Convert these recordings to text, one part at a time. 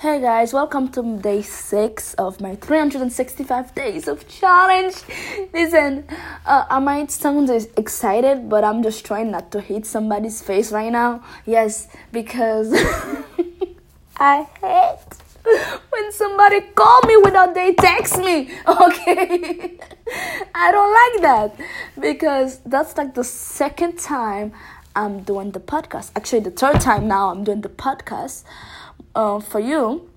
Hey guys, welcome to day six of my 365 days of challenge. Listen, uh, I might sound excited, but I'm just trying not to hit somebody's face right now. Yes, because I hate when somebody call me without they text me. Okay, I don't like that because that's like the second time I'm doing the podcast. Actually, the third time now I'm doing the podcast uh, for you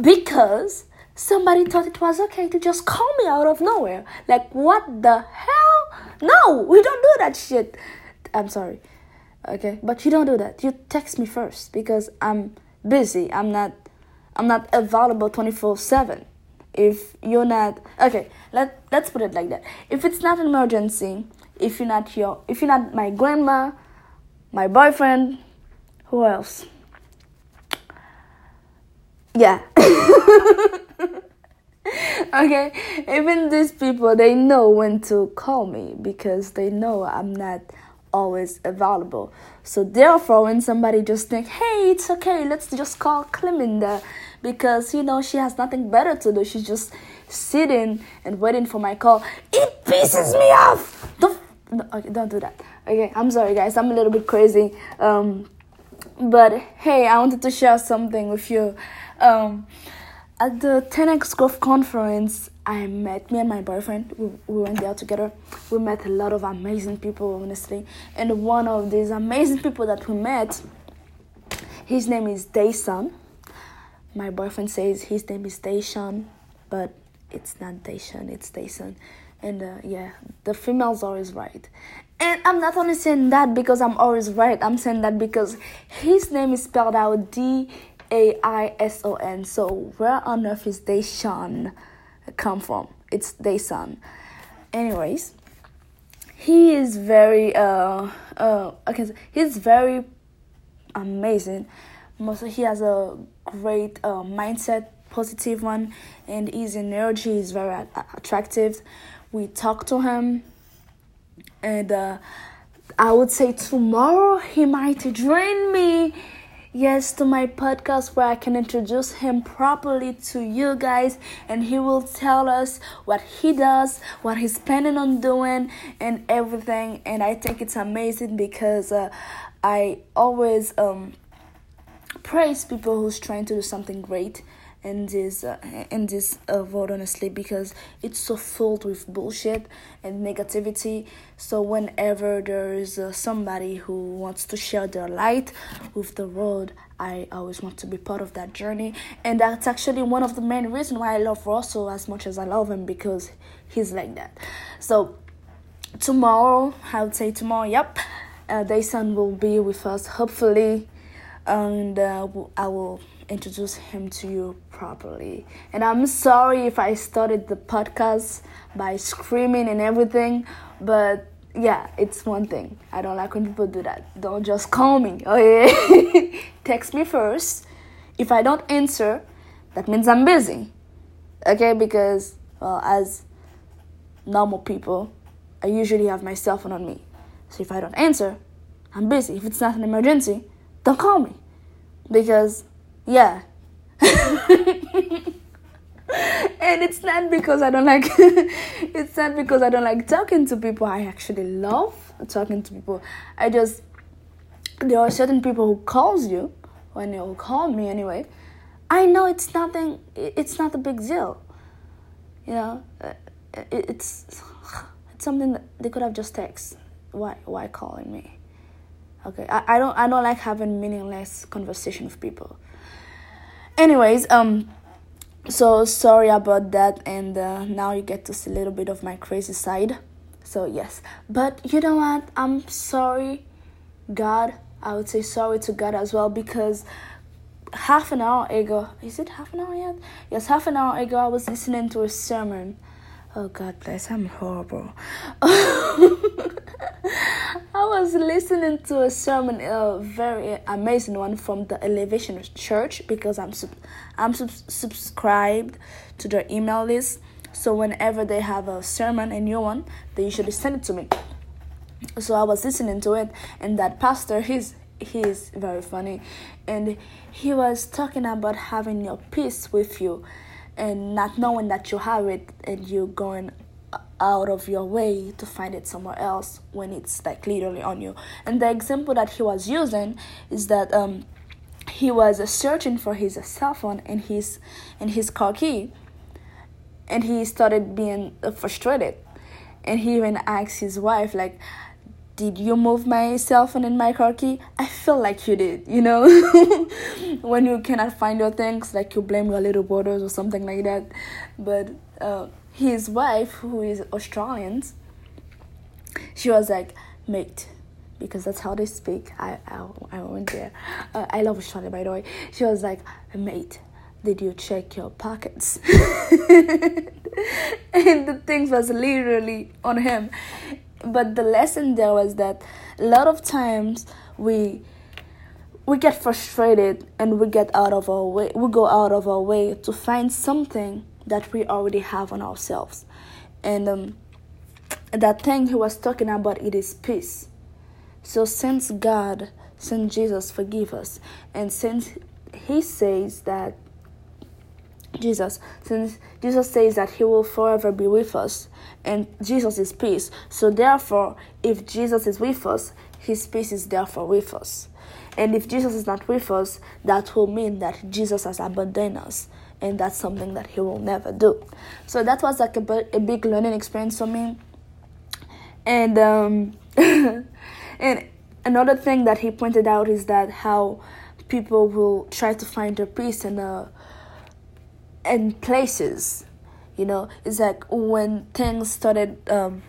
because somebody thought it was okay to just call me out of nowhere. Like, what the hell? No, we don't do that shit. I'm sorry. Okay, but you don't do that. You text me first because I'm busy. I'm not. I'm not available 24 7 if you're not okay let, let's put it like that if it's not an emergency if you're not your if you're not my grandma my boyfriend who else yeah. Okay even these people they know when to call me because they know i'm not always available. So therefore when somebody just think hey it's okay let's just call cleminda because you know she has nothing better to do. She's just sitting and waiting for my call. It pisses me off! Don't okay, don't do that. Okay i'm sorry guys i'm a little bit crazy. Um but hey i wanted to share something with you um, at the 10x Growth Conference, I met me and my boyfriend. We, we went there together. We met a lot of amazing people, honestly. And one of these amazing people that we met, his name is Dayson. My boyfriend says his name is Dayson, but it's not Dayson, it's Dayson. And uh, yeah, the female's always right. And I'm not only saying that because I'm always right, I'm saying that because his name is spelled out D a I S O N. So where on earth is Deshaun come from? It's Dayson. Anyways, he is very uh uh okay he's very amazing. Mostly he has a great uh, mindset, positive one, and his energy is very attractive. We talk to him, and uh, I would say tomorrow he might join me yes to my podcast where I can introduce him properly to you guys and he will tell us what he does, what he's planning on doing and everything. And I think it's amazing because uh, I always um, praise people who's trying to do something great in this uh, in this uh, world honestly because it's so filled with bullshit and negativity. So whenever there is uh, somebody who wants to share their light with the world i always want to be part of that journey. And that's actually one of the main reasons why i love russell as much as i love him because he's like that. So tomorrow i would say tomorrow yep uh, Dayson will be with us hopefully. And uh, i will introduce him to you properly. And I'm sorry if I started the podcast by screaming and everything, but yeah, it's one thing. I don't like when people do that. Don't just call me. Okay? Text me first. If I don't answer, that means I'm busy. Okay? Because, well, as normal people, I usually have my cell phone on me. So if I don't answer, I'm busy. If it's not an emergency, don't call me. Because yeah. And it's not because I don't like it's not because I don't like talking to people. I actually love talking to people. I just there are certain people who calls you when you call me anyway. I know it's nothing. It's not a big deal. You know, uh, it's it's something that they could have just text. Why why calling me? Okay, I, I don't I don't like having meaningless conversation with people anyways um so sorry about that and uh, now you get to see a little bit of my crazy side. So yes. But you know what? I'm sorry god. I would say sorry to god as well because half an hour ago is it half an hour yet? Yes half an hour ago i was listening to a sermon oh god bless i'm horrible I was listening to a sermon, a very amazing one from the Elevation Church because I'm sub- I'm sub- subscribed to their email list. So whenever they have a sermon, a new one, they usually send it to me. So I was listening to it, and that pastor, he's he is very funny, and he was talking about having your peace with you, and not knowing that you have it, and you're going out of your way to find it somewhere else when it's like literally on you. And the example that he was using is that um he was searching for his cell phone and his and his car key and he started being frustrated and he even asked his wife like did you move my cell phone in my car key? I feel like you did you know? When you cannot find your things like you blame your little brothers or something like that. But uh, his wife who is australian she was like mate because that's how they speak. I i, I went there. Uh, i love australia by the way. She was like mate did you check your pockets? and the things was literally on him. But the lesson there was that a lot of times we we get frustrated and we get out of our way we go out of our way to find something that we already have on ourselves. And um, that thing he was talking about it is peace. So since god since jesus forgive us and since he says that Jesus, since Jesus says that He will forever be with us, and Jesus is peace. So, therefore, if Jesus is with us, His peace is therefore with us. And if Jesus is not with us, that will mean that Jesus has abandoned us, and that's something that He will never do. So, that was like a, a big learning experience for me. And, um, and another thing that He pointed out is that how people will try to find their peace in a and places you know? It's like when things started um,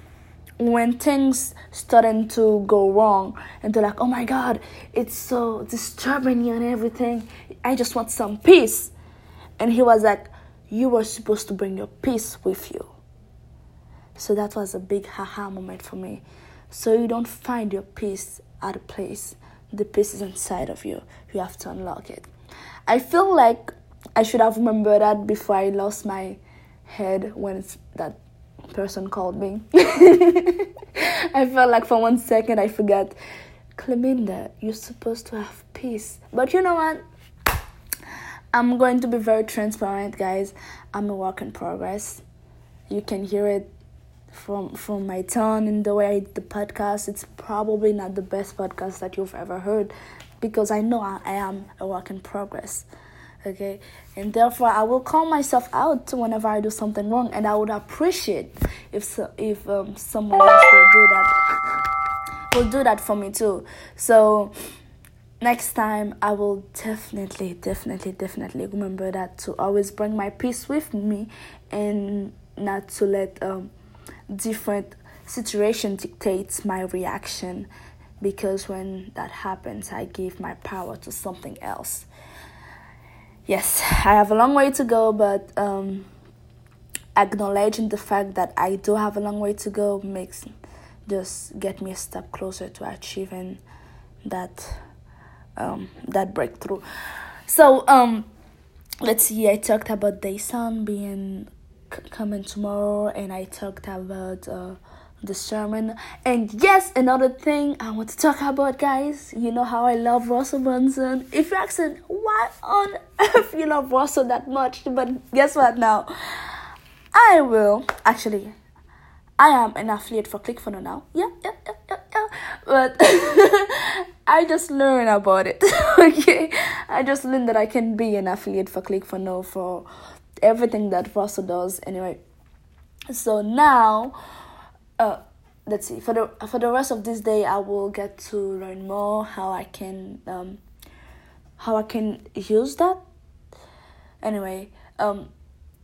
when things started to go wrong and they're like oh my god it's so disturbing and everything. I just want some peace. And he was like you were supposed to bring your peace with you. So that was a big haha moment for me. So you don't find your peace at a place. The peace is inside of you. You have to unlock it. I feel like I should have remembered that before I lost my head when that person called me. I felt like for one second I forgot. Cleminda, you're supposed to have peace. But you know what? I'm going to be very transparent, guys. I'm a work in progress. You can hear it from from my tone and the way I did the podcast. It's probably not the best podcast that you've ever heard because I know I, I am a work in progress okay? And therefore i will call myself out whenever i do something wrong and i would appreciate if so, if um, someone else will do that will do that for me too. So next time i will definitely definitely definitely remember that to always bring my peace with me and not to let um, different situation dictates my reaction because when that happens i give my power to something else yes, I have a long way to go, but um, acknowledging the fact that I do have a long way to go makes just get me a step closer to achieving that um, that breakthrough. So um, let's see. I talked about Dayson being c- coming tomorrow, and I talked about. Uh, the sermon. And yes, another thing I want to talk about, guys. You know how I love Russell Brunson. If you're asking why on earth you love Russell that much, but guess what now? I will actually. I am an affiliate for ClickFunnels now. Yeah, yeah, yeah, yeah, yeah. But I just learned about it. okay, I just learned that I can be an affiliate for ClickFunnels for everything that Russell does. Anyway, so now uh, let's see. For the for the rest of this day i will get to learn more how i can um how i can use that. Anyway um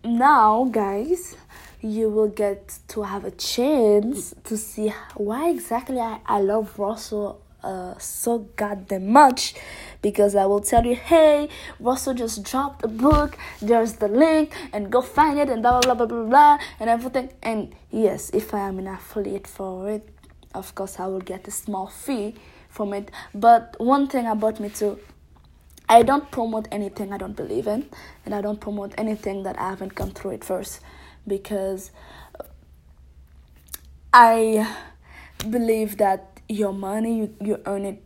now guys you will get to have a chance to see why exactly i, I love russell uh, so goddamn much because I will tell you, hey, Russell just dropped a book, there's the link, and go find it, and blah blah blah blah blah, blah and everything. And yes, if I am an affiliate for it, of course I will get a small fee from it. But one thing about me too, I don't promote anything I don't believe in, and I don't promote anything that I haven't gone through it first because I believe that your money you, you earn it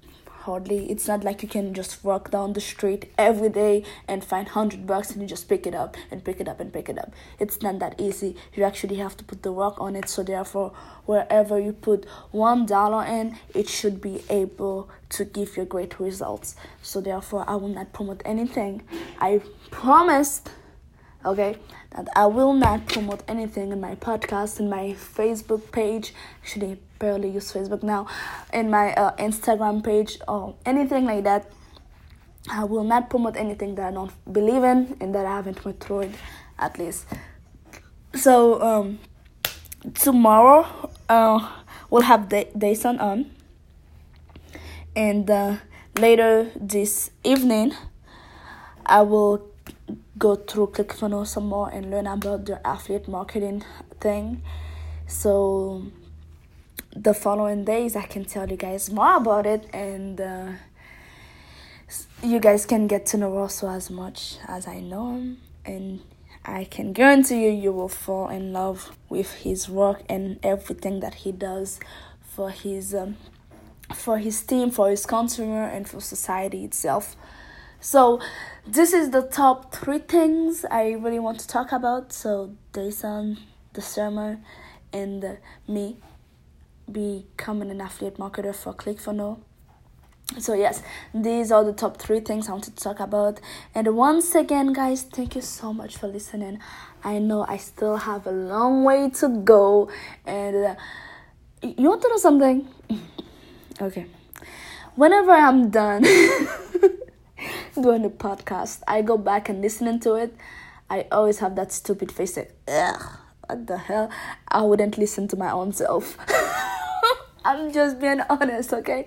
hardly. It's not like you can just walk down the street every day and find 100 bucks and you just pick it up and pick it up and pick it up. It's not that easy. You actually have to put the work on it. So, therefore, wherever you put $1 in, it should be able to give you great results. So, therefore, I will not promote anything. I promised okay that i will not promote anything in my podcast in my facebook page. Actually I barely use facebook now. In my uh, instagram page or anything like that. I will not promote anything that i don't believe in and that i haven't it at least. So um tomorrow uh we'll have the Dayson on. And uh, later this evening i will go through ClickFunnels some more and learn about the affiliate marketing thing. So the following days, I can tell you guys more about it, and uh, you guys can get to know also as much as I know him, and I can guarantee you, you will fall in love with his work and everything that he does for his um, for his team, for his consumer, and for society itself. So, this is the top three things I really want to talk about. So, Dayson, the sermon, and me becoming an affiliate marketer for ClickFunnels. So, yes, these are the top three things I wanted to talk about. And once again, guys, thank you so much for listening. I know I still have a long way to go. And uh, you want to know something? okay. Whenever I'm done. doing the podcast, I go back and listening to it, I always have that stupid face like, ugh, what the hell? I wouldn't listen to my own self. I'm just being honest, okay?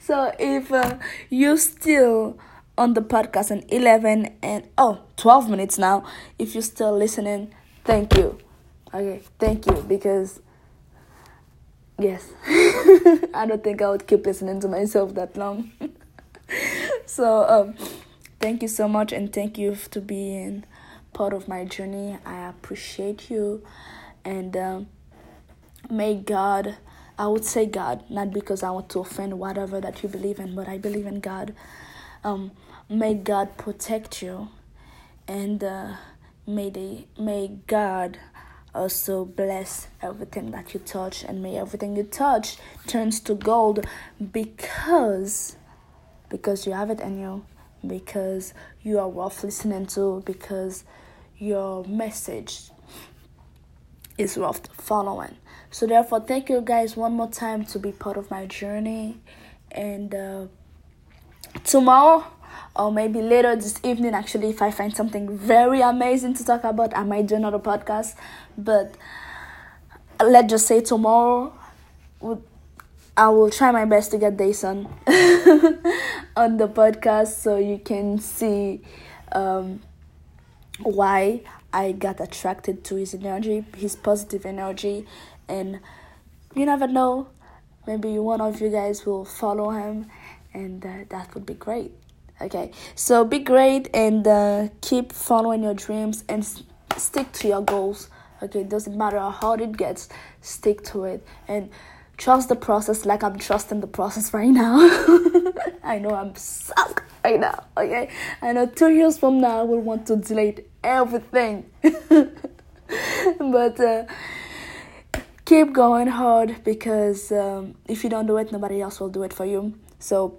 So if uh, you still on the podcast in 11 and oh 12 minutes now if you're still listening thank you okay thank you because yes i don't think i would keep listening to myself that long so um Thank you so much, and thank you to being part of my journey. I appreciate you, and um, may God, I would say God, not because I want to offend whatever that you believe in, but I believe in God. Um, may God protect you, and uh, may they, may God also bless everything that you touch, and may everything you touch turns to gold because because you have it in you because you are worth listening to, because your message is worth following. So, therefore, thank you guys one more time to be part of my journey. And uh, tomorrow, or maybe later this evening, actually, if I find something very amazing to talk about, I might do another podcast. But let's just say tomorrow, I will try my best to get Dayson on the podcast so you can see um, why I got attracted to his energy, his positive energy, and you never know, maybe one of you guys will follow him, and uh, that would be great. Okay, so be great and uh, keep following your dreams and s- stick to your goals. Okay, it doesn't matter how hard it gets, stick to it and trust the process like I'm trusting the process right now. I know I'm stuck right now, okay? I know two years from now I will want to delete everything. but uh, keep going hard because um, if you don't do it, nobody else will do it for you. So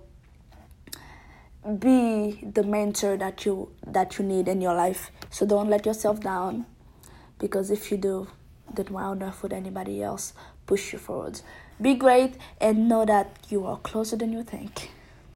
be the mentor that you that you need in your life. So don't let yourself down because if you do, then why on earth would anybody else push you forward? Be great and know that you are closer than you think.